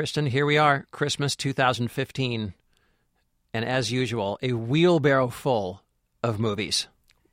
Kristen, here we are, Christmas 2015. And as usual, a wheelbarrow full of movies.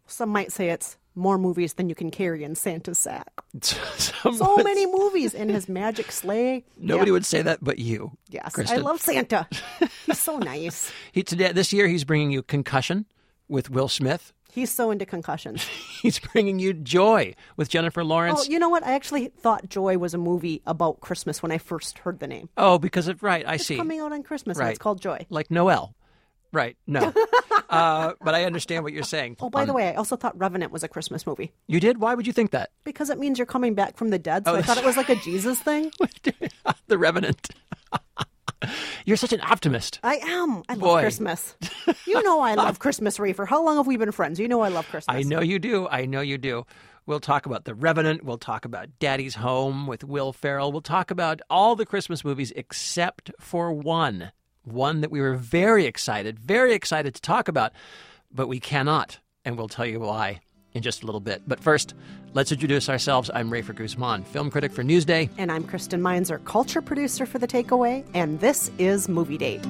Some might say it's more movies than you can carry in Santa's sack. So many movies in his magic sleigh. Nobody Yeah. would say that but you. Yes, Kristen. I love Santa. He's so nice. He, today, this year, he's bringing you Concussion with Will Smith. He's so into concussions. He's bringing you Joy with Jennifer Lawrence. Oh, you know what? I actually thought Joy was a movie about Christmas when I first heard the name. Oh, because of right, I It's see. coming out on Christmas, Right. it's called Joy. Like Noel. Right. No. uh, but I understand what you're saying. Oh, by the way, I also thought Revenant was a Christmas movie You did? Why would you think that? because it means you're coming back from the dead. So Oh, I thought it was like a Jesus thing. the Revenant. You're such an optimist. I am. I love Boy. Christmas. You know I love Christmas, Rafer. How long have we been friends? You know I love Christmas. I know you do. I know you do. We'll talk about The Revenant. We'll talk about Daddy's Home with Will Ferrell. We'll talk about all the Christmas movies except for one. One that we were very excited, very excited to talk about, but we cannot. And we'll tell you why in just a little bit. But first, let's introduce ourselves. I'm Rafer Guzman, film critic for Newsday. And I'm Kristen Meinzer, culture producer for The Takeaway, and this is Movie Date.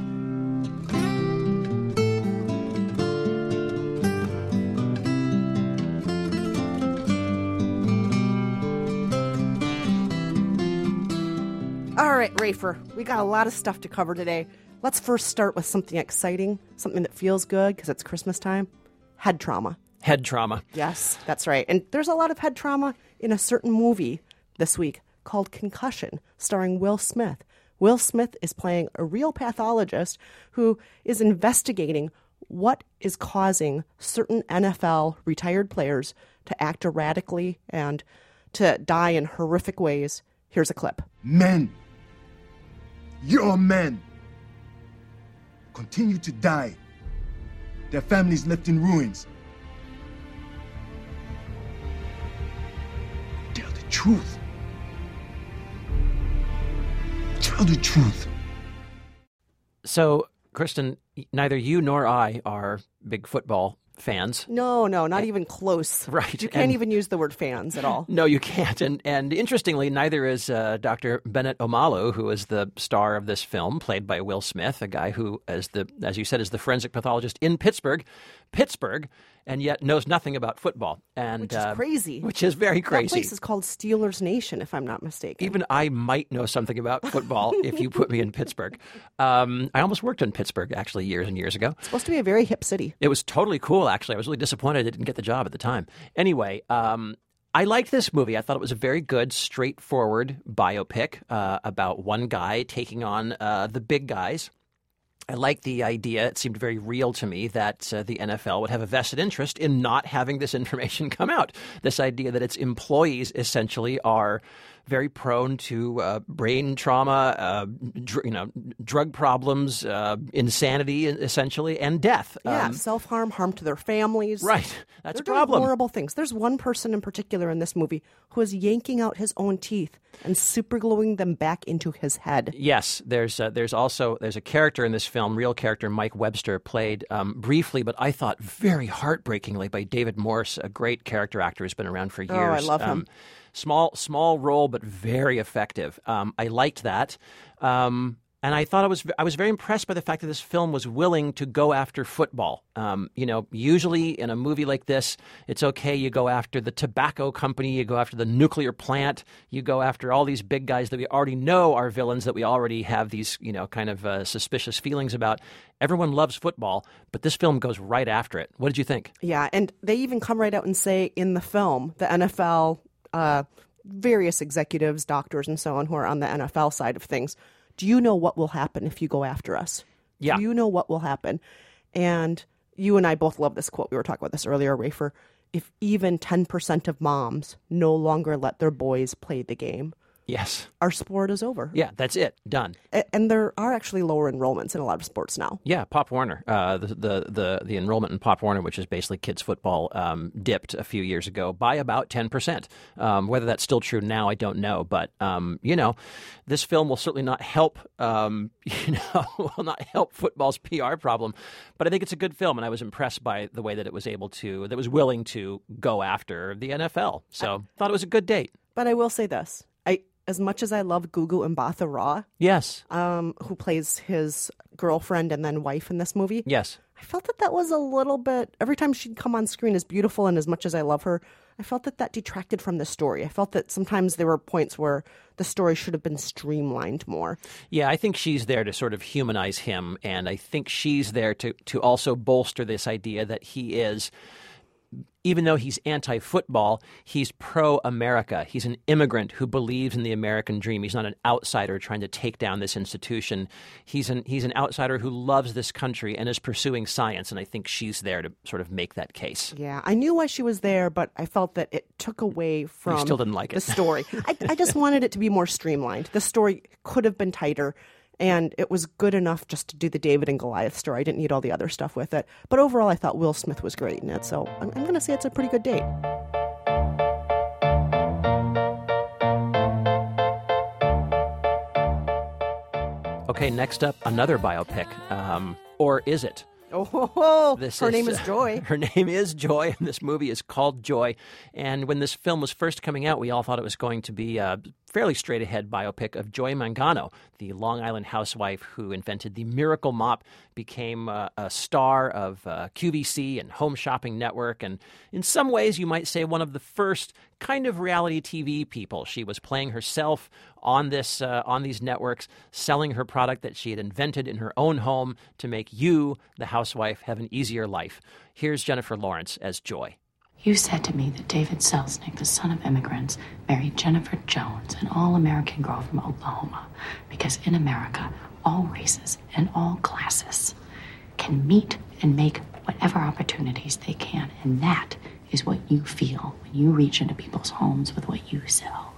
All right, Rafer, we got a lot of stuff to cover today. Let's first start with something exciting, something that feels good because it's Christmas time head trauma. Head trauma. Yes, that's right. And there's a lot of head trauma in a certain movie this week called Concussion, starring Will Smith. Will Smith is playing a real pathologist who is investigating what is causing certain NFL retired players to act erratically and to die in horrific ways. Here's a clip. Men. Your men. Continue to die. Their families left in ruins. Truth. Tell the truth. So, Kristen, neither you nor I are big football fans. No, no, not even close. Right, You can't and- even use the word fans at all. No, you can't. And and interestingly, neither is uh, Dr. Bennett Omalu, who is the star of this film, played by Will Smith, a guy who, as the as you said, is the forensic pathologist in Pittsburgh, Pittsburgh, and yet knows nothing about football. And Which is uh, crazy. Which is very crazy. That place is called Steelers Nation, if I'm not mistaken. Even I might know something about football if you put me in Pittsburgh. Um, I almost worked in Pittsburgh actually years and years ago. It's supposed to be a very hip city. It was totally cool, actually. I was really disappointed I didn't get the job at the time. Anyway, um, I liked this movie. I thought it was a very good, straightforward biopic uh, about one guy taking on uh, the big guys. I like the idea. It seemed very real to me that uh, the NFL would have a vested interest in not having this information come out. This idea that its employees essentially are very prone to uh, brain trauma, uh, dr- you know, drug problems, uh, insanity, essentially, and death. Yeah, Um, self harm, harm to their families. right. That's They're a doing problem. horrible things. There's one person in particular in this movie who is yanking out his own teeth and supergluing them back into his head. Yes, there's uh, there's also there's a character in this film, real character Mike Webster, played um, briefly, but I thought very heartbreakingly by David Morse, a great character actor who's been around for years. Oh, I love him. Small small role, but very effective. Um, I liked that. Um, and I thought I was I was very impressed by the fact that this film was willing to go after football. Um, you know, usually in a movie like this, it's okay. You go after the tobacco company, you go after the nuclear plant, you go after all these big guys that we already know are villains, that we already have these you know kind of uh, suspicious feelings about. Everyone loves football, but this film goes right after it. What did you think? Yeah, and they even come right out and say in the film, the NFL, uh, various executives, doctors, and so on who are on the NFL side of things, do you know what will happen if you go after us? Yeah. Do you know what will happen? And you and I both love this quote. We were talking about this earlier, Rafer. If even 10% of moms no longer let their boys play the game, Yes. our sport is over. Yeah, that's it. Done. A- And there are actually lower enrollments in a lot of sports now. Yeah, Pop Warner. Uh, the, the the the enrollment in Pop Warner, which is basically kids football, um, dipped a few years ago by about ten percent. Um, whether that's still true now, I don't know. But um, you know, this film will certainly not help. Um, you know, will not help football's PR problem. But I think it's a good film, and I was impressed by the way that it was able to, that was willing to go after the NFL. So thought it was a good date. But I will say this. As much as I love Gugu Mbatha Raw, Yes. um, who plays his girlfriend and then wife in this movie, yes. I felt that that was a little bit. Every time she'd come on screen, as beautiful and as much as I love her, I felt that that detracted from the story. I felt that sometimes there were points where the story should have been streamlined more. Yeah, I think she's there to sort of humanize him, and I think she's there to to also bolster this idea that he is. Even though he's anti football, he's pro America. He's an immigrant who believes in the American dream. He's not an outsider trying to take down this institution. He's an, he's an outsider who loves this country and is pursuing science. And I think she's there to sort of make that case. Yeah, I knew why she was there, but I felt that it took away from still didn't like the it. story. I, I just wanted it to be more streamlined. The story could have been tighter, and it was good enough just to do the David and Goliath story. I didn't need all the other stuff with it. But overall, I thought Will Smith was great in it, so I'm, I'm going to say it's a pretty good date. Okay, next up, another biopic. Um, or is it? Oh, This her name is Joy. Her name is Joy, and this movie is called Joy. And when this film was first coming out, we all thought it was going to be a fairly straight ahead biopic of Joy Mangano, the Long Island housewife who invented the Miracle Mop, became uh, a star of uh, QVC and Home Shopping Network, and in some ways, you might say one of the first kind of reality TV people. She was playing herself on this uh, on these networks, selling her product that she had invented in her own home to make you, the housewife, have an easier life. Here's Jennifer Lawrence as Joy. You said to me that David Selznick, the son of immigrants, married Jennifer Jones, an all American girl from Oklahoma, because in America, all races and all classes can meet and make whatever opportunities they can. And that is what you feel when you reach into people's homes with what you sell.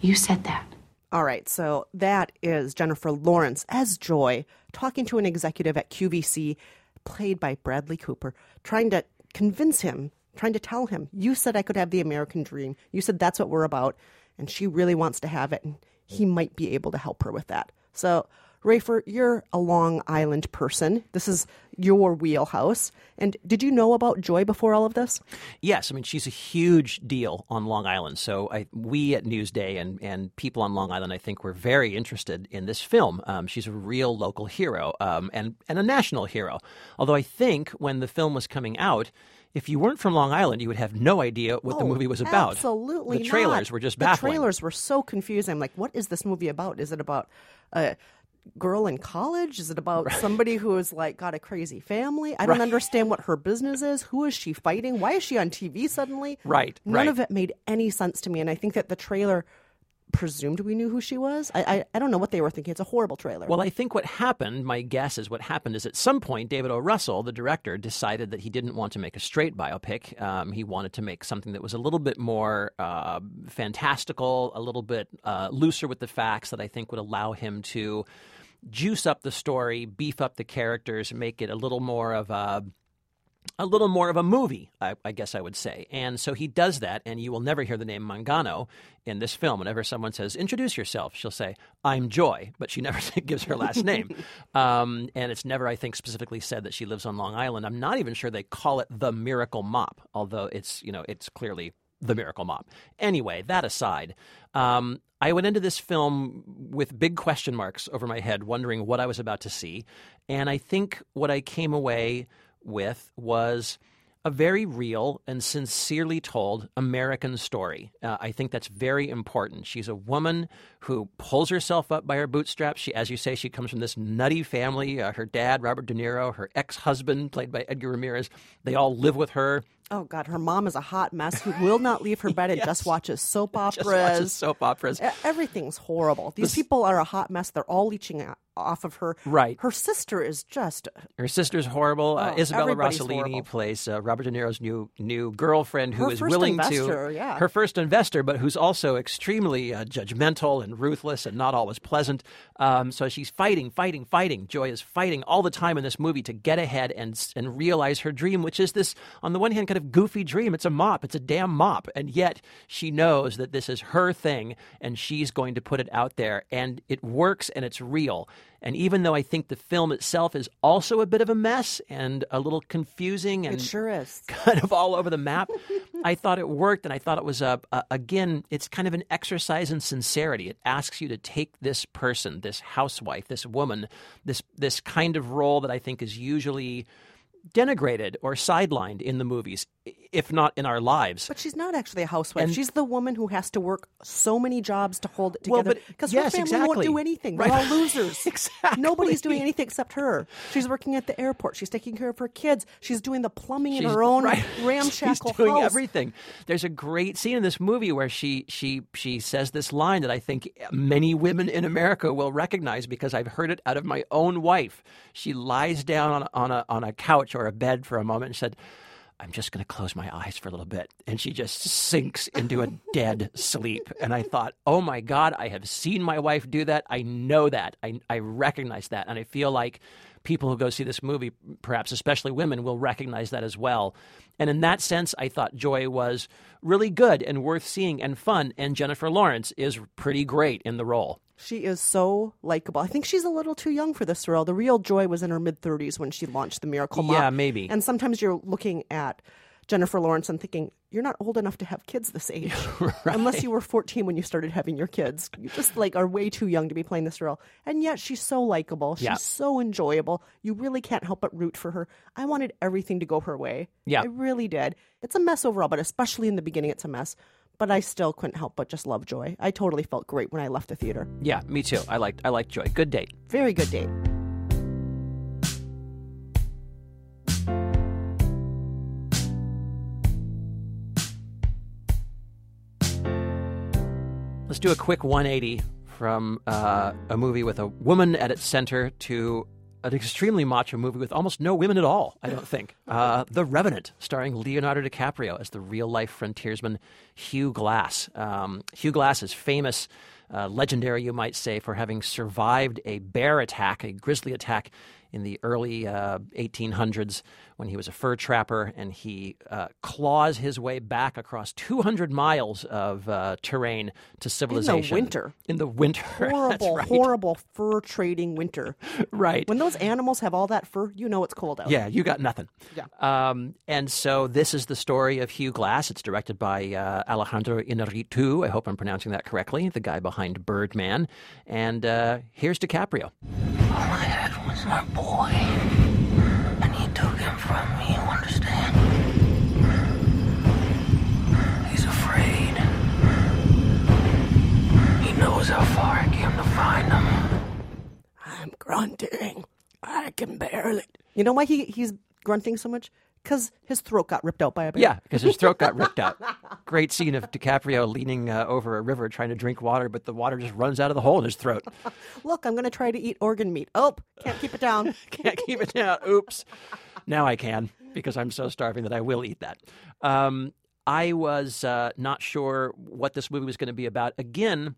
You said that. All right, so that is Jennifer Lawrence as Joy talking to an executive at QVC, played by Bradley Cooper, trying to convince him, trying to tell him, You said I could have the American dream. You said that's what we're about. And she really wants to have it, and he might be able to help her with that. So, Rafer, you're a Long Island person. This is your wheelhouse. And did you know about Joy before all of this? Yes, I mean she's a huge deal on Long Island. So I, we at Newsday and, and people on Long Island, I think, were very interested in this film. Um, she's a real local hero um, and and a national hero. Although I think when the film was coming out, if you weren't from Long Island, you would have no idea what the Oh, movie was about. Absolutely, the trailers not. were just the baffling. trailers were so confusing. I'm like, what is this movie about? Is it about a girl in college? Is it about somebody who is like got a crazy family? I don't understand what her business is. Who is she fighting? Why is she on TV suddenly? Right, None right. of it made any sense to me, and I think that the trailer presumed we knew who she was. I, I I don't know what they were thinking. It's a horrible trailer. Well, I think what happened, my guess is what happened is at some point, David O. Russell, the director, decided that he didn't want to make a straight biopic. Um, he wanted to make something that was a little bit more uh, fantastical, a little bit uh, looser with the facts that I think would allow him to juice up the story, beef up the characters, make it a little more of a a little more of a movie, I, I guess I would say. And so he does that, and you will never hear the name Mangano in this film. Whenever someone says, introduce yourself, she'll say, I'm Joy, but she never gives her last name. Um, and it's never, I think, specifically said that she lives on Long Island. I'm not even sure they call it the Miracle Mop, although it's, you know, it's clearly the Miracle Mop. Anyway, that aside, um, I went into this film with big question marks over my head, wondering what I was about to see. And I think what I came away with was a very real and sincerely told American story. Uh, I think that's very important. She's a woman who pulls herself up by her bootstraps. She, as you say, she comes from this nutty family. Uh, her dad, Robert De Niro, her ex-husband, played by Edgar Ramirez, they all live with her. oh God, her mom is a hot mess who will not leave her bed and just watches soap operas. Just watches soap operas. Everything's horrible. These people are a hot mess. They're all leeching o- off of her. Right. Her sister is just. Her sister's horrible. uh, Oh, Isabella everybody's Rossellini horrible. plays uh, Robert De Niro's new new girlfriend, who Her is willing investor, to yeah. her first investor, but who's also extremely uh, judgmental and ruthless and not always pleasant. Um, so she's fighting, fighting, fighting. Joy is fighting all the time in this movie to get ahead and and realize her dream, which is this on the one hand kind of goofy dream. It's a mop, it's a damn mop, and yet she knows that this is her thing and she's going to put it out there, and it works and it's real. And even though I think the film itself is also a bit of a mess and a little confusing and It sure is. kind of all over the map, I thought it worked. And I thought it was, a, a, again, it's kind of an exercise in sincerity. It asks you to take this person, this housewife, this woman, this, this kind of role that I think is usually denigrated or sidelined in the movies, if not in our lives. But she's not actually a housewife. And- she's the woman who has to work so many jobs to hold it together. but- Because yes, her family won't do anything. They're Right. all losers. Exactly. Nobody's doing anything except her. She's working at the airport. She's taking care of her kids. She's doing the plumbing in her own right. ramshackle She's doing house. everything. There's a great scene in this movie where she she she says this line that I think many women in America will recognize because I've heard it out of my own wife. She lies down on on a on a couch or a bed for a moment and said. I'm just going to close my eyes for a little bit. And she just sinks into a dead sleep. And I thought, oh my God, I have seen my wife do that. I know that. I, I recognize that. And I feel like people who go see this movie, perhaps especially women, will recognize that as well. And in that sense, I thought Joy was really good and worth seeing and fun. And Jennifer Lawrence is pretty great in the role. She is so likable. I think she's a little too young for this role. The real Joy was in her mid 30s when she launched the Miracle Mop. Yeah, maybe. And sometimes you're looking at Jennifer Lawrence and thinking, you're not old enough to have kids this age. Unless you were 14 when you started having your kids. You just like are way too young to be playing this role. And yet she's so likable. She's Yeah. so enjoyable. You really can't help but root for her. I wanted everything to go her way. Yeah. I really did. It's a mess overall, but especially in the beginning, it's a mess. But I still couldn't help but just love Joy. I totally felt great when I left the theater. Yeah, me too. I liked I liked Joy. Good date. Very good date. Let's do a quick 180 from uh, a movie with a woman at its center to an extremely macho movie with almost no women at all, I don't think. Uh, the Revenant, starring Leonardo DiCaprio as the real life frontiersman Hugh Glass. Um, Hugh Glass is famous, uh, legendary, you might say, for having survived a bear attack, a grizzly attack in the early uh, 1800s when he was a fur trapper and he uh, claws his way back across 200 miles of uh, terrain to civilization. In the winter. In the winter. Horrible, right. horrible fur trading winter. Right. When those animals have all that fur, you know it's cold out. Yeah, you got nothing. Yeah. Um, and so this is the story of Hugh Glass. It's directed by uh, Alejandro Inarritu. I hope I'm pronouncing that correctly. The guy behind Birdman. And uh, here's DiCaprio. Was my boy. And he took him from me, you understand? He's afraid. He knows how far I came to find him. I'm grunting. I can barely. You know why he, he's grunting so much? Because his throat got ripped out by a bear. Yeah, because his throat got ripped out. Great scene of DiCaprio leaning uh, over a river trying to drink water, but the water just runs out of the hole in his throat. Look, I'm going to try to eat organ meat. Oh, can't keep it down. Can't keep it down. Oops. Now I can because I'm so starving that I will eat that. Um, I was uh, not sure what this movie was going to be about. Again,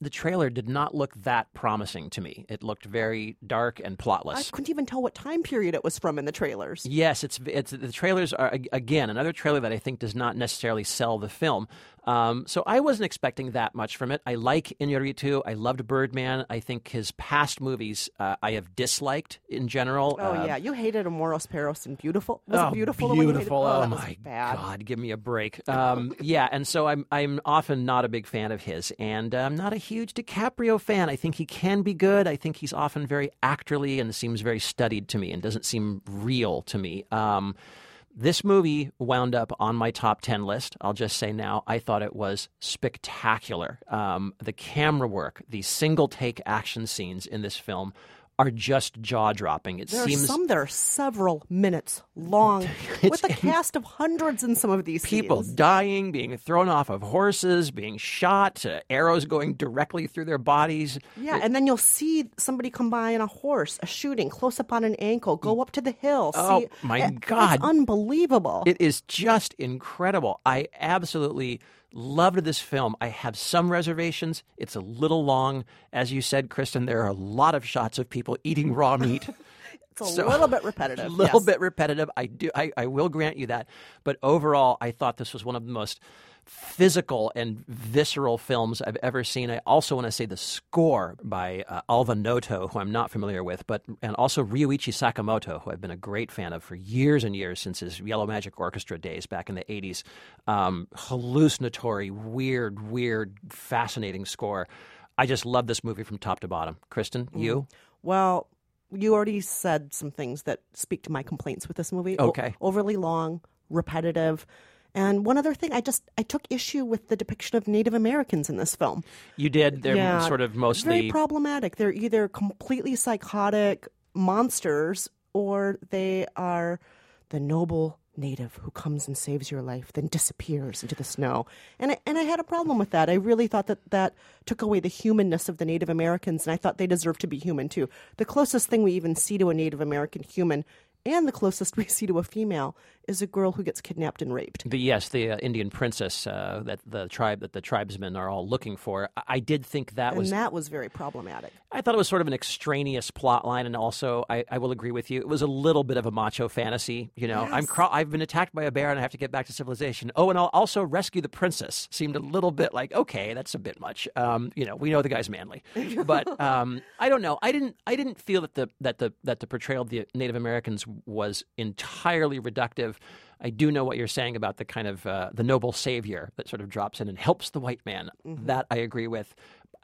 the trailer did not look that promising to me. It looked very dark and plotless. I couldn't even tell what time period it was from in the trailers. Yes, it's it's the trailers are again another trailer that I think does not necessarily sell the film. Um, so I wasn't expecting that much from it. I like Inarritu. I loved Birdman. I think his past movies uh, I have disliked in general. Oh, Uh, yeah. You hated Amores Perros and Biutiful. Was oh, it Biutiful? the one you hated? Biutiful. Oh, Oh, my. God, give me a break. Um, yeah, and so I'm I'm often not a big fan of his, and I'm not a huge DiCaprio fan. I think he can be good. I think he's often very actorly and seems very studied to me, and doesn't seem real to me. Um, this movie wound up on my top 10 list. I'll just say now, I thought it was spectacular. Um, the camera work, the single take action scenes in this film are just jaw dropping. It There seems some that are several minutes long, with a cast of hundreds in some of these people scenes. dying, being thrown off of horses, being shot, uh, arrows going directly through their bodies. Yeah, and then you'll see somebody come by on a horse, a shooting, close up on an ankle, go up to the hill. Oh, see, my it- God. It's unbelievable. It is just incredible. I absolutely loved this film. I have some reservations. It's a little long. As you said, Kristen, there are a lot of shots of people eating raw meat. It's a So- little bit repetitive. a little yes. bit repetitive. I do. I, I will grant you that. But overall, I thought this was one of the most physical and visceral films I've ever seen. I also want to say the score by uh, Alva Noto, who I'm not familiar with, but and also Ryuichi Sakamoto, who I've been a great fan of for years and years since his Yellow Magic Orchestra days back in the 80s. Um, hallucinatory, weird, weird, fascinating score. I just love this movie from top to bottom. Kristen, you? Well, you already said some things that speak to my complaints with this movie. O- Okay. overly long, repetitive. And one other thing, I just I took issue with the depiction of Native Americans in this film. You did. They're Yeah, sort of mostly Very problematic. They're either completely psychotic monsters or they are the noble native who comes and saves your life, then disappears into the snow. And I, and I had a problem with that. I really thought that that took away the humanness of the Native Americans, and I thought they deserved to be human too. The closest thing we even see to a Native American human, and the closest we see to a female, is a girl who gets kidnapped and raped. The yes, the uh, Indian princess uh, that the tribe that the tribesmen are all looking for. I, I did think that And was. that was very problematic. I thought it was sort of an extraneous plot line, and also I, I will agree with you. It was a little bit of a macho fantasy. You know, I'm craw- I've been attacked by a bear and I have to get back to civilization. Oh, and I'll also rescue the princess. Seemed a little bit like okay, that's a bit much. Um, you know, we know the guy's manly, but um, I don't know. I didn't I didn't feel that the that the that the portrayal of the Native Americans was entirely reductive. I do know what you're saying about the kind of uh, the noble savior that sort of drops in and helps the white man. That I agree with.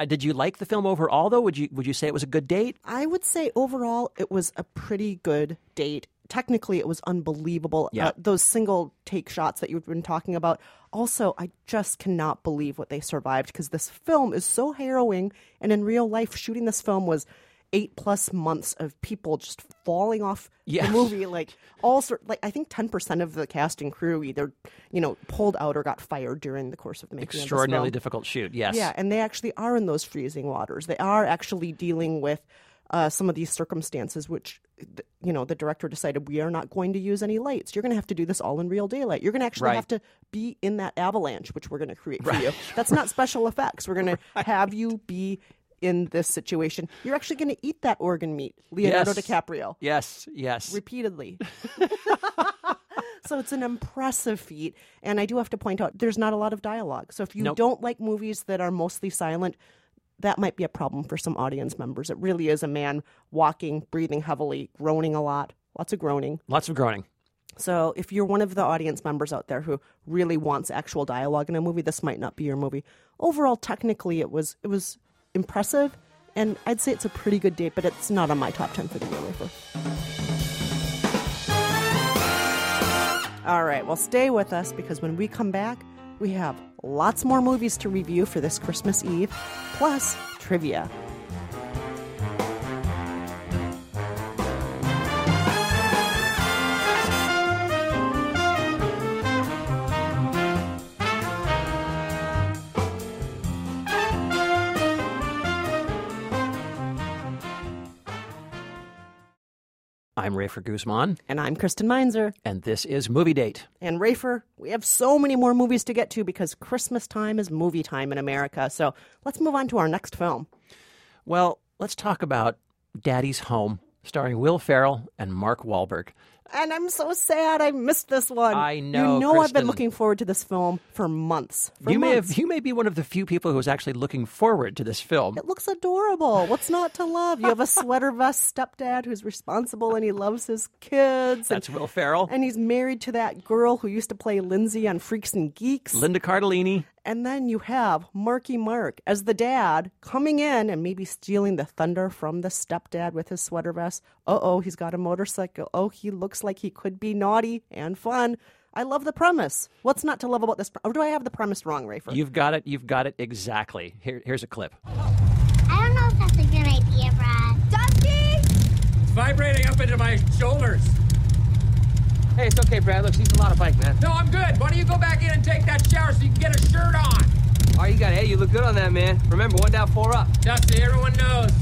Uh, did you like the film overall, though? Would you would you say it was a good date? I would say overall it was a pretty good date. Technically, it was unbelievable. Yeah. Uh, those single take shots that you've been talking about. Also, I just cannot believe what they survived because this film is so harrowing. And in real life, shooting this film was eight plus months of people just falling off Yes. the movie. Like all sort, like I think ten percent of the cast and crew either you know pulled out or got fired during the course of the making. Extraordinarily difficult shoot. Yes. Yeah, and they actually are in those freezing waters. They are actually dealing with uh, some of these circumstances, which you know the director decided we are not going to use any lights. You're going to have to do this all in real daylight. You're going to actually Right. have to be in that avalanche, which we're going to create for you. That's not special effects. We're going to have you be in this situation. You're actually going to eat that organ meat, Leonardo Yes. DiCaprio Yes. Yes. repeatedly. so it's an impressive feat. And I do have to point out there's not a lot of dialogue. So if you Nope. don't like movies that are mostly silent, that might be a problem for some audience members. It really is a man walking, breathing heavily, groaning a lot, lots of groaning. Lots of groaning. So if you're one of the audience members out there who really wants actual dialogue in a movie, this might not be your movie. Overall, technically, it was it was impressive, and I'd say it's a pretty good date, but it's not on my top ten for the year. Rafer. All right, well, stay with us because when we come back, we have lots more movies to review for this Christmas Eve, plus trivia. I'm Rafer Guzman, And I'm Kristen Meinzer. and this is Movie Date. And Rafer, we have so many more movies to get to because Christmas time is movie time in America. So let's move on to our next film. Well, let's talk about Daddy's Home, starring Will Ferrell and Mark Wahlberg. And I'm so sad I missed this one. I know, You know I've been looking forward to this film for months. For you may have you may be one of the few people who is actually looking forward to this film. It looks adorable. What's not to love? You have a sweater vest stepdad who's responsible and he loves his kids. That's and, Will Ferrell, and he's married to that girl who used to play Lindsay on Freaks and Geeks. Linda Cardellini. And then you have Marky Mark as the dad coming in and maybe stealing the thunder from the stepdad with his sweater vest. Uh oh, he's got a motorcycle. Oh, he looks like he could be naughty and fun. I love the premise. What's not to love about this? Or do I have the premise wrong, Rafer? You've got it. You've got it exactly. Here, here's a clip. I don't know if that's a good idea, Brad. Dusty! It's vibrating up into my shoulders. Hey, it's okay, Brad. Look, she's a lot of bike, man. No, I'm good. Why don't you go back in and take that shower so you can get a shirt on? Oh, you got it. Hey, you look good on that, man. Remember, one down, four up. Dusty, everyone knows.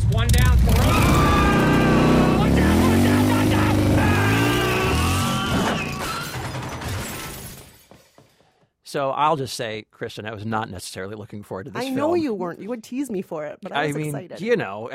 So I'll just say, Kristen, I was not necessarily looking forward to this I film. know you weren't. You would tease me for it, but I was mean, excited. you know,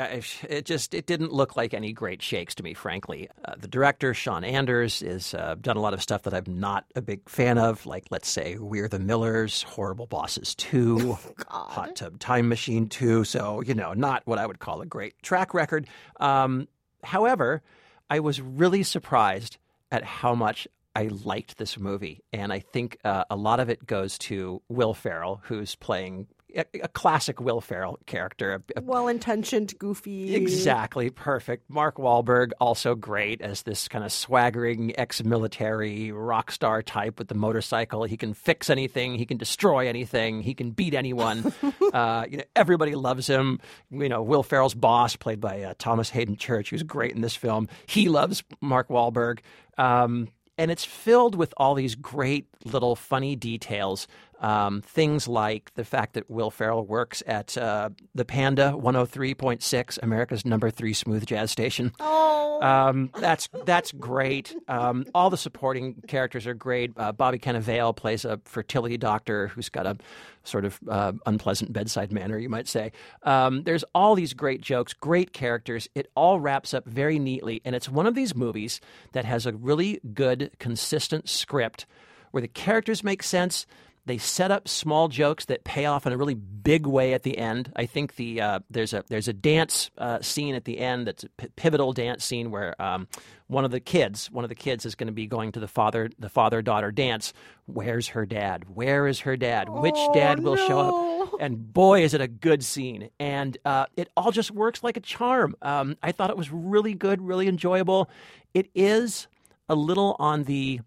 it just it didn't look like any great shakes to me, frankly. Uh, the director Sean Anders is uh, done a lot of stuff that I'm not a big fan of, like let's say We're the Millers, Horrible Bosses Two, Hot Tub Time Machine Two. So you know, not what I would call a great track record. Um, however, I was really surprised at how much I liked this movie, and I think uh, a lot of it goes to Will Ferrell, who's playing a, a classic Will Ferrell character. a- a- well intentioned, goofy. Exactly, perfect. Mark Wahlberg, also great as this kind of swaggering ex-military rock star type with the motorcycle. He can fix anything, he can destroy anything, he can beat anyone. uh, you know, everybody loves him. You know, Will Ferrell's boss, played by uh, Thomas Haden Church, who's great in this film. He loves Mark Wahlberg. Um, and it's filled with all these great little funny details. Um, things like the fact that Will Ferrell works at uh, the Panda 103.6, America's number three smooth jazz station. Oh, Um, that's that's great. Um, all the supporting characters are great. Uh, Bobby Cannavale plays a fertility doctor who's got a sort of uh, unpleasant bedside manner, you might say. Um, there's all these great jokes, great characters. It all wraps up very neatly, and it's one of these movies that has a really good, consistent script where the characters make sense. They set up small jokes that pay off in a really big way at the end. I think the uh, there's a there's a dance uh, scene at the end that's a p- pivotal dance scene where um, one of the kids one of the kids is going to be going to the father the father daughter dance. Where's her dad? Where is her dad? Which dad will show up? And boy, is it a good scene! And uh, it all just works like a charm. Um, I thought it was really good, really enjoyable. It is a little on the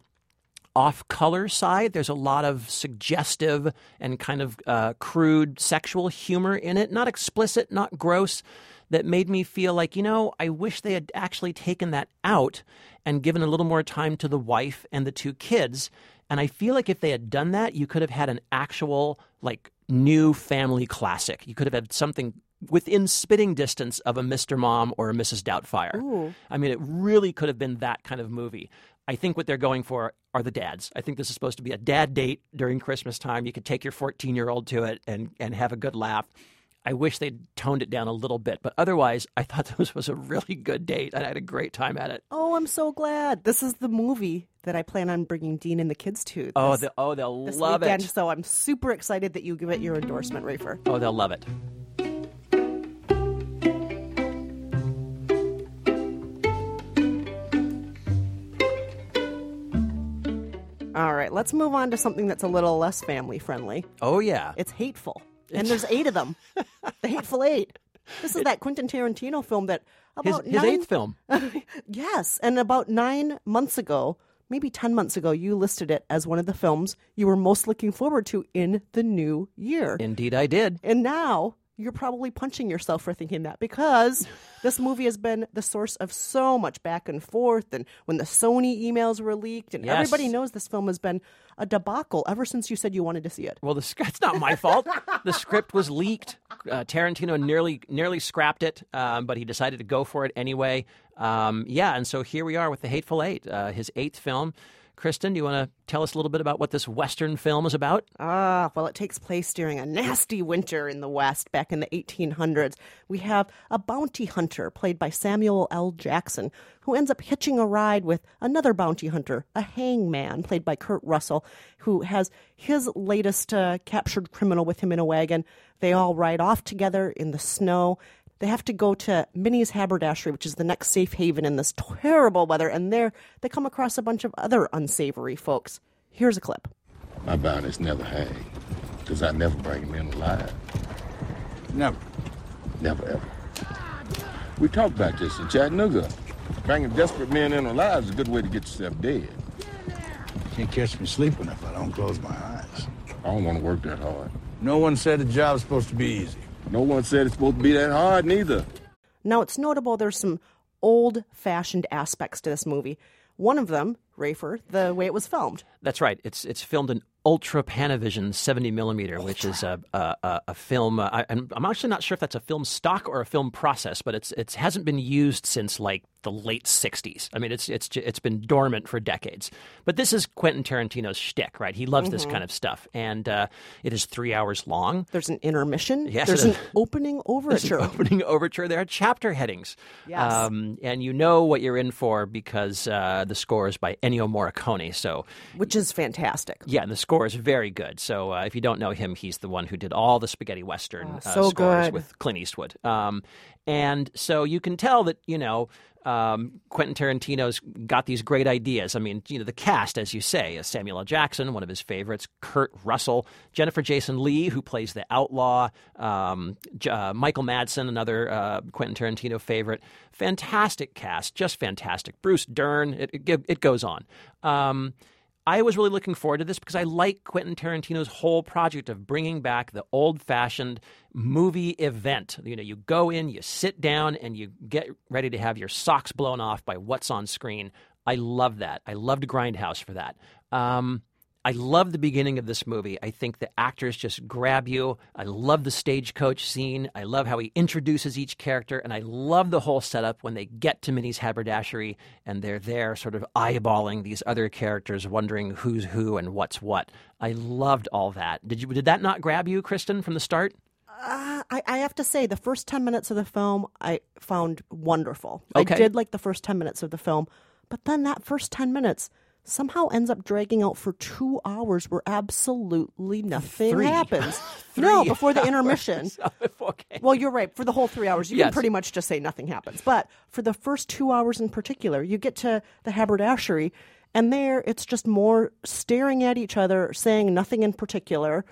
off color side. There's a lot of suggestive and kind of uh, crude sexual humor in it. Not explicit, not gross, that made me feel like, you know, I wish they had actually taken that out and given a little more time to the wife and the two kids. And I feel like if they had done that, you could have had an actual, like, new family classic. You could have had something within spitting distance of a Mr. Mom or a Mrs. Doubtfire. I mean, it really could have been that kind of movie. I think what they're going for are the dads. I think this is supposed to be a dad date during Christmas time. You could take your 14 year old to it and, and have a good laugh. I wish they'd toned it down a little bit, but otherwise, I thought this was a really good date and I had a great time at it. oh, I'm so glad. This is the movie that I plan on bringing Dean and the kids to. Oh, the, oh, they'll this love weekend. it. So I'm super excited that you give it your endorsement, Rafer. Oh, they'll love it. All right, let's move on to something that's a little less family friendly. Oh, yeah. It's hateful, and there's eight of them. the Hateful Eight. This is that Quentin Tarantino film that His, about his nine, eighth film. Yes, and about nine months ago, maybe ten months ago, you listed it as one of the films you were most looking forward to in the new year. Indeed, I did. And now you're probably punching yourself for thinking that because this movie has been the source of so much back and forth. And when the Sony emails were leaked, and Yes. everybody knows this film has been a debacle ever since you said you wanted to see it. Well, the it's not my fault. the script was leaked. Uh, Tarantino nearly nearly scrapped it, um, but he decided to go for it anyway. Um, yeah, and so here we are with the Hateful Eight, uh, his eighth film. Kristen, do you want to tell us a little bit about what this Western film is about? Ah, well, it takes place during a nasty winter in the West back in the 1800s. We have a bounty hunter played by Samuel L. Jackson who ends up hitching a ride with another bounty hunter, a hangman played by Kurt Russell, who has his latest uh, captured criminal with him in a wagon. They all ride off together in the snow. They have to go to Minnie's Haberdashery, which is the next safe haven in this terrible weather, and there they come across a bunch of other unsavory folks. Here's a clip. My bounty's never hang, because I never bring him in alive. Never. Never ever. We talked about this in Chattanooga. Bringing desperate men in alive is a good way to get yourself dead. Can't catch me sleeping if I don't close my eyes. I don't want to work that hard. No one said the job's supposed to be easy. No one said it's supposed to be that hard, neither. Now, it's notable there's some old fashioned aspects to this movie. One of them, Rafer, the way it was filmed. That's right. It's it's filmed in Ultra Panavision 70 millimeter, which is a a, a, a film. Uh, I, I'm I'm actually not sure if that's a film stock or a film process, but it's it hasn't been used since like the late '60s. I mean, it's it's it's been dormant for decades. But this is Quentin Tarantino's shtick, right? He loves this Mhm. kind of stuff, and uh, it is three hours long. There's an intermission. Yes, There's an opening There's an overture. opening overture. There are chapter headings. Yes. Um, and you know what you're in for because uh, the score is by Ennio Morricone. So, which is fantastic. Yeah, and the score is very good. So, uh, if you don't know him, he's the one who did all the spaghetti western Oh, uh, so scores good. with Clint Eastwood. Um, and so you can tell that you know um, Quentin Tarantino's got these great ideas. I mean, you know, the cast, as you say, is Samuel L. Jackson, one of his favorites, Kurt Russell, Jennifer Jason Lee, who plays the outlaw, um, uh, Michael Madsen, another uh, Quentin Tarantino favorite. Fantastic cast, just fantastic. Bruce Dern, it, it, it goes on. Um, I was really looking forward to this because I like Quentin Tarantino's whole project of bringing back the old-fashioned movie event. You know, you go in, you sit down, and you get ready to have your socks blown off by what's on screen. I love that. I loved Grindhouse for that. Um, I love the beginning of this movie. I think the actors just grab you. I love the stagecoach scene. I love how he introduces each character. And I love the whole setup when they get to Minnie's haberdashery and they're there sort of eyeballing these other characters, wondering who's who and what's what. I loved all that. Did you did that not grab you, Kristen, from the start? Uh, I, I have to say, the first 10 minutes of the film I found wonderful. Okay. I did like the first 10 minutes of the film, but then that first 10 minutes somehow ends up dragging out for two hours where absolutely nothing Three. happens. no, before the intermission. okay. Well, you're right. For the whole three hours, you Yes. can pretty much just say nothing happens. But for the first two hours in particular, you get to the haberdashery, and there it's just more staring at each other, saying nothing in particular.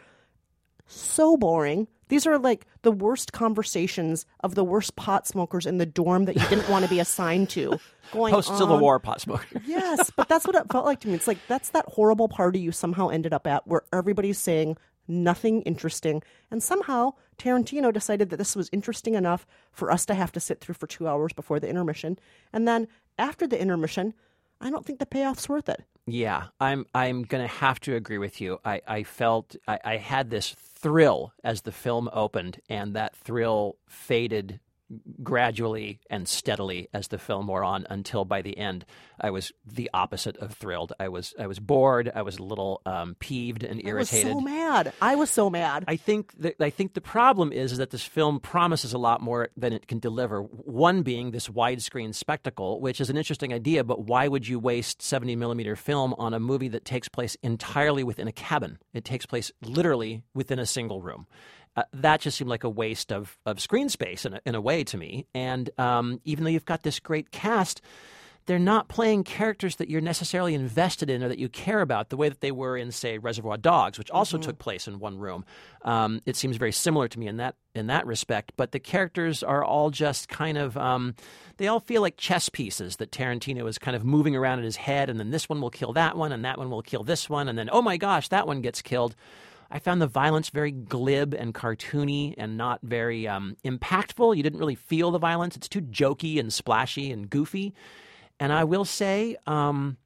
So boring. These are like the worst conversations of the worst pot smokers in the dorm that you didn't want to be assigned to. Going Post Civil. War pot smoker. Yes, but that's what it felt like to me. It's like that's that horrible party you somehow ended up at where everybody's saying nothing interesting. And somehow Tarantino decided that this was interesting enough for us to have to sit through for two hours before the intermission. And then after the intermission, I don't think the payoff's worth it. Yeah, I'm I'm gonna have to agree with you. I, I felt I, I had this thrill as the film opened, and that thrill faded gradually and steadily as the film wore on until by the end I was the opposite of thrilled. I was I was bored. I was a little um, peeved and irritated. I was so mad. I was so mad. I think that I think the problem is, that this film promises a lot more than it can deliver. One being this widescreen spectacle, which is an interesting idea, but why would you waste 70 millimeter film on a movie that takes place entirely within a cabin? It takes place literally within a single room. Uh, that just seemed like a waste of, of screen space in a, in a way to me. And um, even though you've got this great cast, they're not playing characters that you're necessarily invested in or that you care about the way that they were in, say, Reservoir Dogs, which also took place in one room. Um, it seems very similar to me in that in that respect. But the characters are all just kind of um, they all feel like chess pieces that Tarantino is kind of moving around in his head, and then this one will kill that one, and that one will kill this one, and then oh my gosh, that one gets killed. I found the violence very glib and cartoony and not very um, impactful. You didn't really feel the violence. It's too jokey and splashy and goofy. And I will say, um,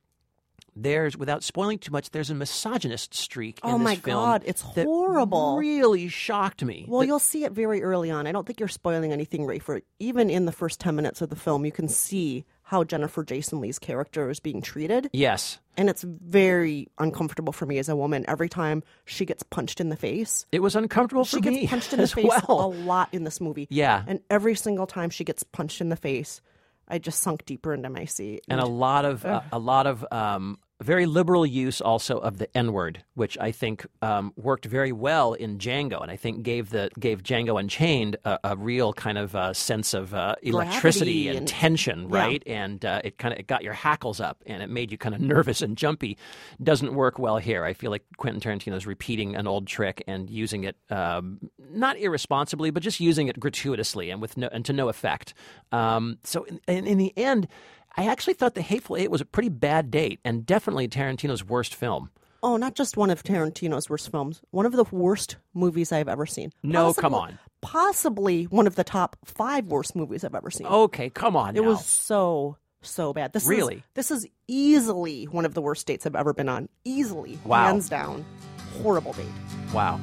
there's without spoiling too much, there's a misogynist streak. Oh in this my God, it's horrible. Really shocked me. Well, That- you'll see it very early on. I don't think you're spoiling anything, Rafer. Even in the first 10 minutes of the film, you can see how Jennifer Jason Lee's character is being treated. yes, And it's very uncomfortable for me as a woman every time she gets punched in the face. it was uncomfortable for me. She gets punched in the face a lot in this movie. Yeah. And every single time she gets punched in the face, I just sunk deeper into my seat. and a lot of uh, a lot of um, very liberal use also of the N word, which I think um, worked very well in Django, and I think gave the gave Django Unchained a, a real kind of uh, sense of uh, electricity and, and- tension, Yeah. right? And uh, it kind of it got your hackles up, and it made you kind of nervous and jumpy. Doesn't work well here. I feel like Quentin Tarantino is repeating an old trick and using it um, not irresponsibly, but just using it gratuitously and with no and to no effect. Um, so in, in, in the end. I actually thought The Hateful Eight was a pretty bad date and definitely Tarantino's worst film. Oh, not just one of Tarantino's worst films, one of the worst movies I've ever seen. No, Possibly- come on. Possibly one of the top five worst movies I've ever seen. Okay, come on. It now. was so so bad. This Really? is this is easily one of the worst dates I've ever been on. Easily, Wow. hands down, horrible date. wow.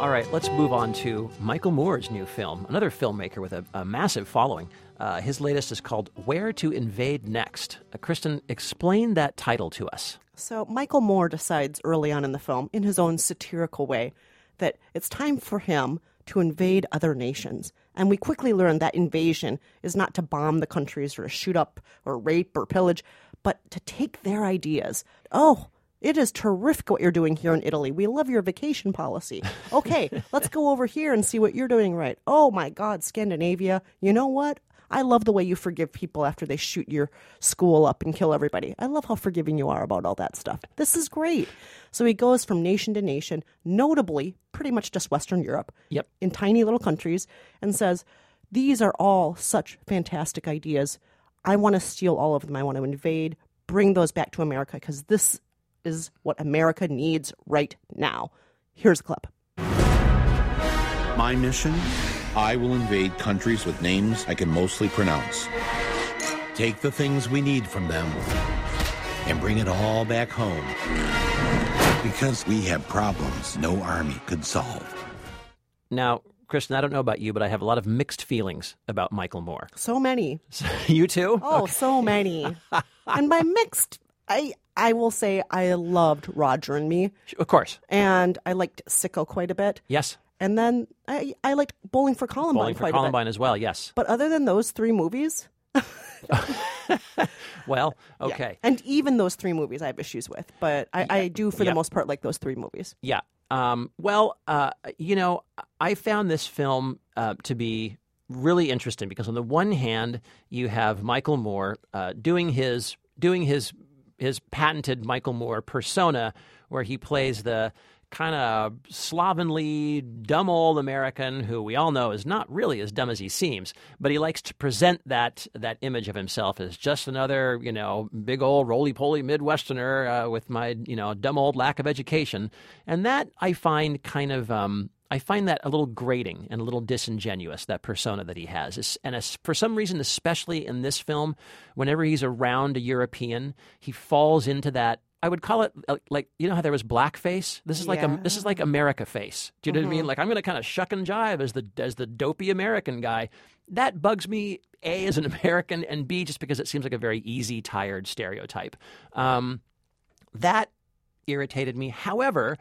All right, let's move on to Michael Moore's new film, another filmmaker with a, a massive following. Uh, his latest is called Where to Invade Next. Uh, Kristen, explain that title to us. So, Michael Moore decides early on in the film, in his own satirical way, that it's time for him to invade other nations. And we quickly learn that invasion is not to bomb the countries or shoot up or rape or pillage, but to take their ideas. Oh, it is terrific what you're doing here in Italy. We love your vacation policy. Okay, let's go over here and see what you're doing right. Oh my God, Scandinavia. You know what? I love the way you forgive people after they shoot your school up and kill everybody. I love how forgiving you are about all that stuff. This is great. So he goes from nation to nation, notably pretty much just Western Europe, Yep. in tiny little countries, and says, These are all such fantastic ideas. I want to steal all of them. I want to invade, bring those back to America because this is what America needs right now. Here's a clip. My mission I will invade countries with names I can mostly pronounce. Take the things we need from them and bring it all back home. Because we have problems no army could solve. Now, Kristen, I don't know about you, but I have a lot of mixed feelings about Michael Moore. So many. you too? Oh, so many. and by mixed, I I will say I loved Roger and Me, Of course. and I liked Sicko quite a bit. Yes. And then I I liked Bowling for Columbine Bowling for quite Columbine a bit. as well, yes. But other than those three movies, Well, yeah. okay. and even those three movies I have issues with. But I, I do for Yeah. the most part like those three movies. Yeah. Um, well, uh, you know, I found this film uh, to be really interesting because on the one hand, you have Michael Moore uh, doing his doing his his patented Michael Moore persona, where he plays the kind of slovenly, dumb old American who we all know is not really as dumb as he seems, but he likes to present that that image of himself as just another, you know, big old roly poly Midwesterner uh, with my, you know, dumb old lack of education, and that I find kind of. Um, I find that a little grating and a little disingenuous, that persona that he has. And for some reason, especially in this film, whenever he's around a European, he falls into that. I would call it uh, like you know how there was blackface. This is like a, this is like America face. Do you know what I mean? Like I'm going to kind of shuck and jive as the as the dopey American guy. That bugs me. A as an American, and B just because it seems like a very easy, tired stereotype. Um, that irritated me. However,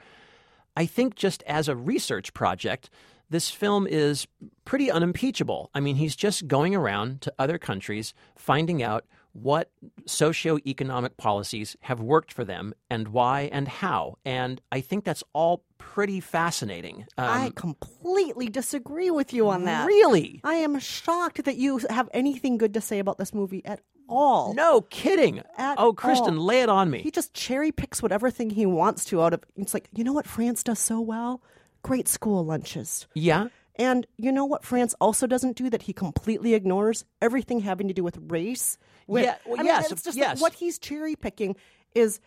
I think just as a research project, this film is pretty unimpeachable. I mean, he's just going around to other countries, finding out what socioeconomic policies have worked for them and why and how. And I think that's all pretty fascinating. Um, I completely disagree with you on that. Really? I am shocked that you have anything good to say about this movie at all. No kidding. At oh, Kristen, all. lay it on me. He just cherry picks whatever thing he wants to out of. It's like you know what France does so well? Great school lunches. yeah. And you know what France also doesn't do that he completely ignores? Everything having to do with race. With, Yeah, well, I mean, yes, it's just yes. that what he's cherry picking is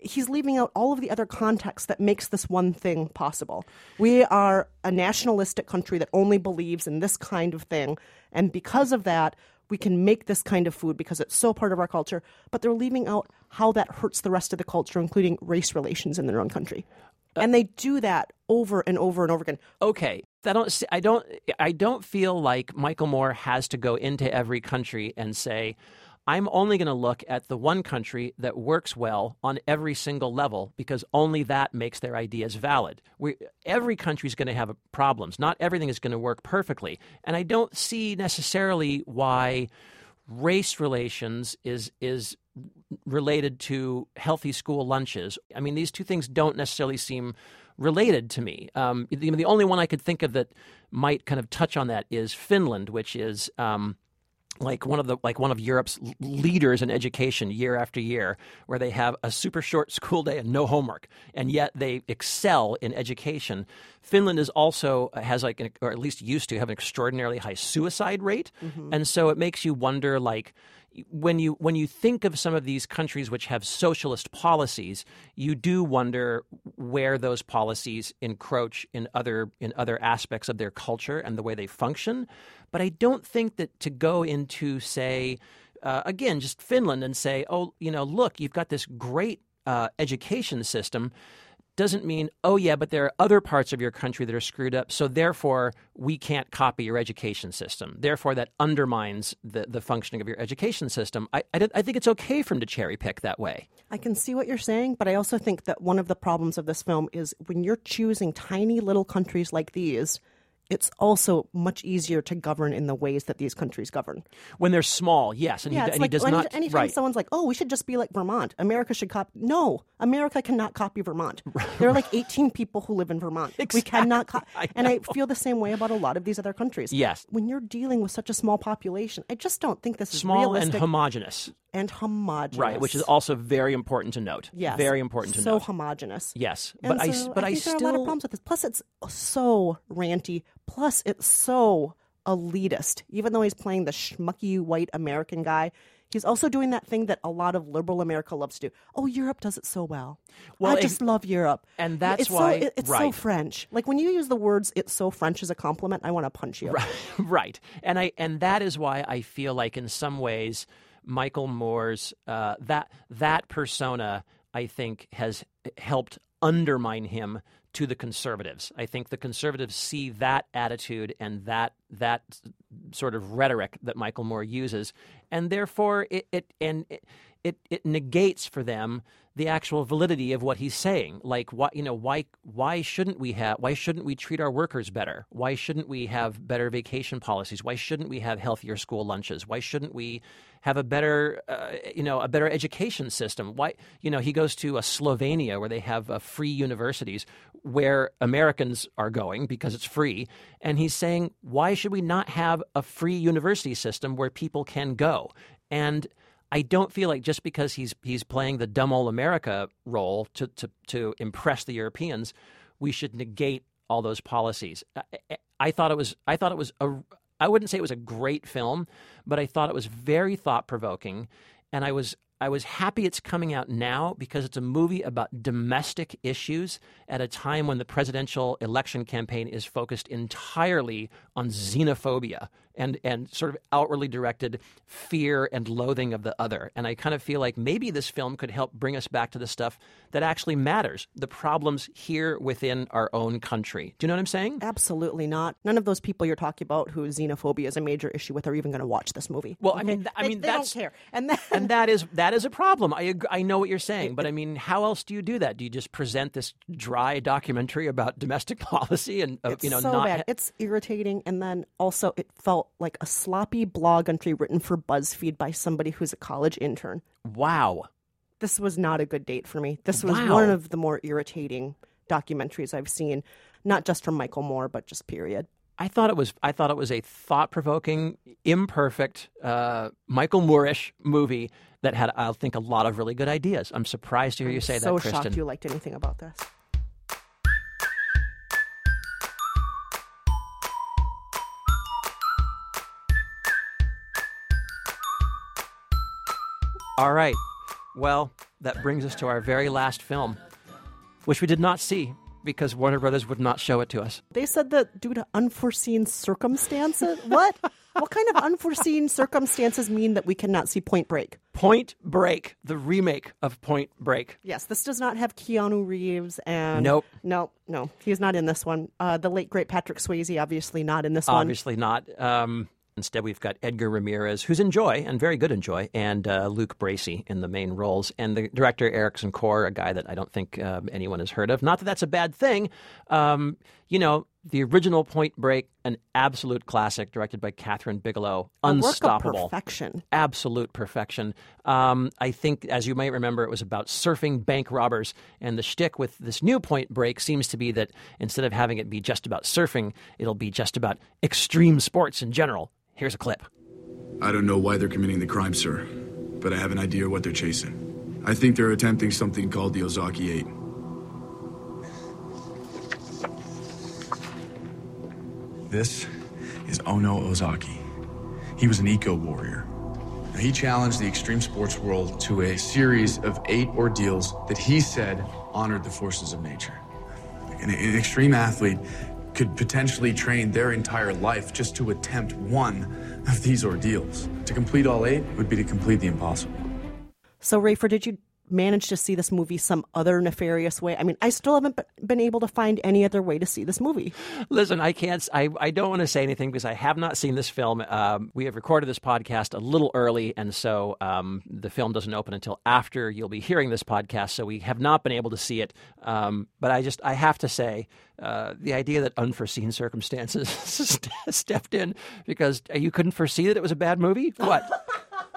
he's leaving out all of the other context that makes this one thing possible. We are a nationalistic country that only believes in this kind of thing, and because of that, we can make this kind of food because it's so part of our culture. But they're leaving out how that hurts the rest of the culture, including race relations in their own country. Uh, and they do that over and over and over again. okay i don't i don't i don't feel like michael moore has to go into every country and say i'm only going to look at the one country that works well on every single level because only that makes their ideas valid we, every country is going to have problems not everything is going to work perfectly and i don't see necessarily why race relations is is related to healthy school lunches. I mean, these two things don't necessarily seem related to me. Um, the, the only one I could think of that might kind of touch on that is Finland, which is. Um, like one of the like one of Europe's leaders in education year after year, where they have a super short school day and no homework, and yet they excel in education. Finland is also has like, an, or at least used to have an extraordinarily high suicide rate, mm-hmm. and so it makes you wonder like when you when you think of some of these countries which have socialist policies, you do wonder where those policies encroach in other in other aspects of their culture and the way they function. But I don't think that to go into say uh, again just Finland and say, oh, you know, look, you've got this great uh, education system doesn't mean, oh, yeah, but there are other parts of your country that are screwed up, so therefore we can't copy your education system. Therefore, that undermines the, the functioning of your education system. I, I, I think it's okay for him to cherry pick that way. I can see what you're saying, but I also think that one of the problems of this film is when you're choosing tiny little countries like these it's also much easier to govern in the ways that these countries govern. When they're small, yes, and, yeah, he, and like he does not. Anytime right. someone's like, "Oh, we should just be like Vermont. America should copy." No, America cannot copy Vermont. There are like 18 people who live in Vermont. We cannot. Co- I and I feel the same way about a lot of these other countries. Yes. When you're dealing with such a small population, I just don't think this is Small and homogenous. and homogenous. Right, which is also very important to note. Yes. Very important to so note. So homogenous. Yes, And but I, so s- but I, think still there are a lot of problems with this. Plus, it's so ranty. Plus, it's so elitist. Even though he's playing the schmucky white American guy, he's also doing that thing that a lot of liberal America loves to do. Oh, Europe does it so well. Well, I just love Europe, and that's it's why- so, it- it's so. French. Like when you use the words "it's so French" as a compliment, I want to punch you. right and i and that is why i feel like in some ways michael moore's uh, that that persona i think has helped undermine him to the conservatives i think the conservatives see that attitude and that that sort of rhetoric that michael moore uses and therefore it, it and it, it it negates for them the actual validity of what he's saying. Like, what you know, why why shouldn't we have? Why shouldn't we treat our workers better? Why shouldn't we have better vacation policies? Why shouldn't we have healthier school lunches? Why shouldn't we have a better uh, you know a better education system? Why you know he goes to a Slovenia where they have uh, free universities where Americans are going because it's free, and he's saying why should we not have a free university system where people can go? And I don't feel like just because he's he's playing the dumb old America role to to to impress the Europeans, we should negate all those policies. I, I- thought it was I thought it was a I wouldn't say it was a great film, but I thought it was very thought provoking, and I was I was happy it's coming out now because it's a movie about domestic issues at a time when the presidential election campaign is focused entirely on xenophobia and and sort of outwardly directed fear and loathing of the other. And I kind of feel like maybe this film could help bring us back to the stuff that actually matters, the problems here within our own country. Do you know what I'm saying? Absolutely not. None of those people you're talking about who xenophobia is a major issue with are even going to watch this movie. Well, I mean, th- I They- mean, they that's don't care. And then, and that is that is a problem. I ag- I know what you're saying, but I mean, how else do you do that? Do you just present this dry documentary about domestic policy and uh, you know so not? bad. It's irritating, and then also it felt like a sloppy blog entry written for BuzzFeed by somebody who's a college intern. wow. This was not a good date for me. This was Wow. one of the more irritating documentaries I've seen, not just from Michael Moore, but just period. I thought it was I thought it was a thought provoking, imperfect, uh, Michael Moorish movie that had I think a lot of really good ideas. I'm surprised to hear you say so that, Kristen. So shocked you liked anything about this. All right. Well, that brings us to our very last film, which we did not see because Warner Brothers would not show it to us. They said that due to unforeseen circumstances. what? what kind of unforeseen circumstances mean that we cannot see Point Break? Point Break, the remake of Point Break. Yes, this does not have Keanu Reeves and Nope. no, no, he's not in this one. Uh, the late great Patrick Swayze, obviously not in this one. Obviously not. Um, instead, we've got Edgar Ramirez, who's in Joy and very good in Joy, and uh, Luke Bracey in the main roles, and the director Ericson Core, a guy that I don't think um, anyone has heard of. Not that that's a bad thing. Um, you know, the original Point Break, an absolute classic, directed by Kathryn Bigelow, A work of unstoppable, perfection. absolute perfection. Um, I think, as you might remember, it was about surfing bank robbers, and the shtick with this new Point Break seems to be that instead of having it be just about surfing, it'll be just about extreme sports in general. Here's a clip. I don't know why they're committing the crime, sir, but I have an idea what they're chasing. I think they're attempting something called the Ozaki 8. This is Ono Ozaki. He was an eco warrior. He challenged the extreme sports world to a series of eight ordeals that he said honored the forces of nature. An, an extreme athlete could potentially train their entire life just to attempt one of these ordeals. To complete all eight would be to complete the impossible. So, Rafer, did you managed to see this movie some other nefarious way. I mean, I still haven't b- been able to find any other way to see this movie. Listen, I can't. I, I don't want to say anything because I have not seen this film. Um, we have recorded this podcast a little early, and so um, the film doesn't open until after you'll be hearing this podcast. So we have not been able to see it. Um, but I just I have to say. Uh, the idea that unforeseen circumstances stepped in because you couldn't foresee that it was a bad movie. What?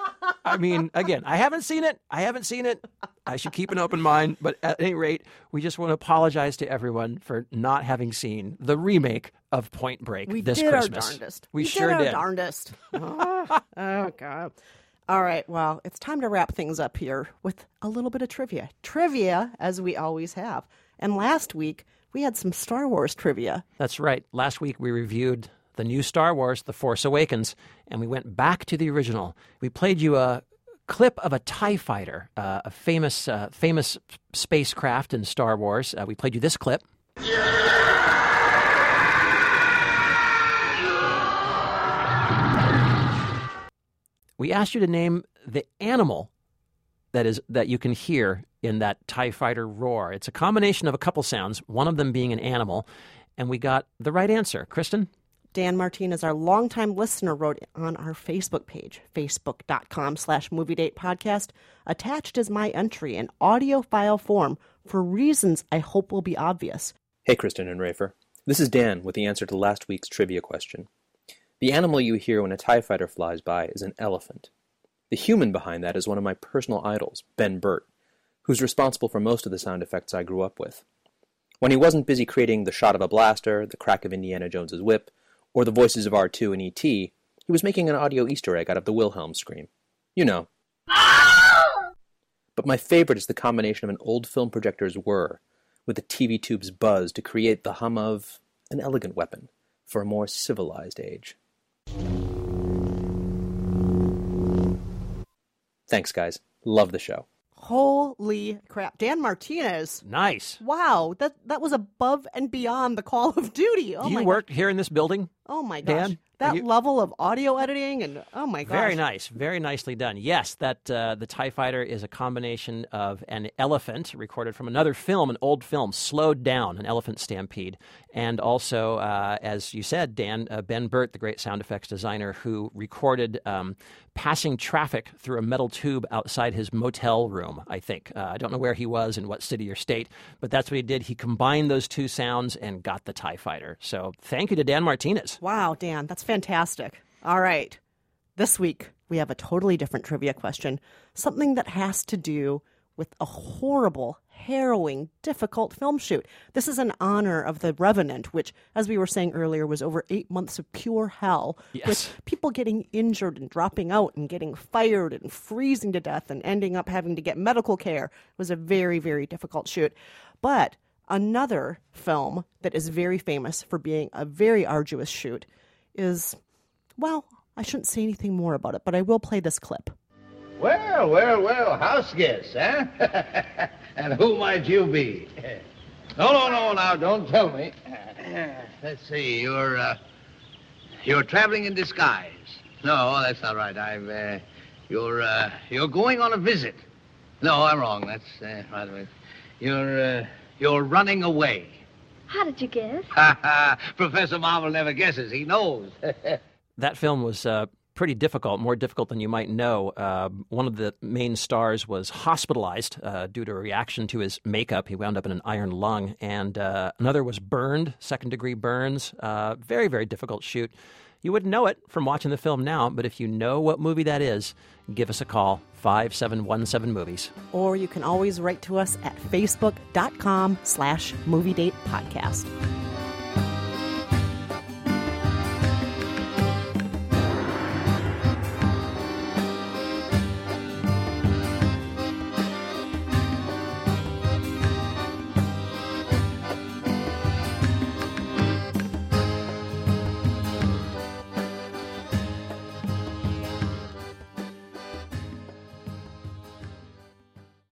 I mean, again, I haven't seen it. I haven't seen it. I should keep an open mind. But at any rate, we just want to apologize to everyone for not having seen the remake of Point Break we this did Christmas. our darndest. We, we sure did. Did. darndest. oh, oh, God. All right. Well, it's time to wrap things up here with a little bit of trivia. Trivia, as we always have. And last week, we had some Star Wars trivia. That's right. Last week, we reviewed the new Star Wars, The Force Awakens, and we went back to the original. We played you a clip of a Tie Fighter, uh, a famous uh, famous spacecraft in Star Wars. Uh, we played you this clip. We asked you to name the animal that is that you can hear in that Tie Fighter roar. It's a combination of a couple sounds, one of them being an animal, and we got the right answer. Kristen. Dan Martinez, our longtime listener, wrote on our Facebook page, facebook.com slash movie date podcast. Attached is my entry in audio file form for reasons I hope will be obvious. Hey, Kristen and Rafer. This is Dan with the answer to last week's trivia question. The animal you hear when a TIE fighter flies by is an elephant. The human behind that is one of my personal idols, Ben Burtt, who's responsible for most of the sound effects I grew up with. When he wasn't busy creating the shot of a blaster, the crack of Indiana Jones's whip, or the voices of R2 and ET, he was making an audio Easter egg out of the Wilhelm scream. You know. But my favorite is the combination of an old film projector's whir with the TV tube's buzz to create the hum of an elegant weapon for a more civilized age. Thanks, guys. Love the show. Holy crap. Dan Martinez. Nice. Wow. That that was above and beyond the Call of Duty. Oh Do you my work here in this building? Oh my gosh. Dan? That you- level of audio editing and oh my god Very nice, very nicely done. Yes, that uh, the Tie Fighter is a combination of an elephant recorded from another film, an old film, slowed down, an elephant stampede, and also, uh, as you said, Dan uh, Ben Burtt, the great sound effects designer, who recorded um, passing traffic through a metal tube outside his motel room. I think uh, I don't know where he was in what city or state, but that's what he did. He combined those two sounds and got the Tie Fighter. So thank you to Dan Martinez. Wow, Dan, that's fantastic. All right. This week, we have a totally different trivia question. Something that has to do with a horrible, harrowing, difficult film shoot. This is in honor of The Revenant, which, as we were saying earlier, was over eight months of pure hell. Yes. With people getting injured and dropping out and getting fired and freezing to death and ending up having to get medical care. It was a very, very difficult shoot. But another film that is very famous for being a very arduous shoot is, well, I shouldn't say anything more about it, but I will play this clip. Well, well, well, house guests, huh? and who might you be? No, no, no, now, don't tell me. Let's see, you're, uh, you're traveling in disguise. No, that's not right. I've, uh, you're, uh, you're going on a visit. No, I'm wrong. That's, uh, right. You're, uh, you're running away. How did you guess? Ha ha! Professor Marvel never guesses. He knows. that film was uh, pretty difficult, more difficult than you might know. Uh, one of the main stars was hospitalized uh, due to a reaction to his makeup. He wound up in an iron lung. And uh, another was burned, second degree burns. Uh, very, very difficult shoot. You wouldn't know it from watching the film now, but if you know what movie that is, give us a call 5717 Movies. Or you can always write to us at facebook.com slash movie date podcast.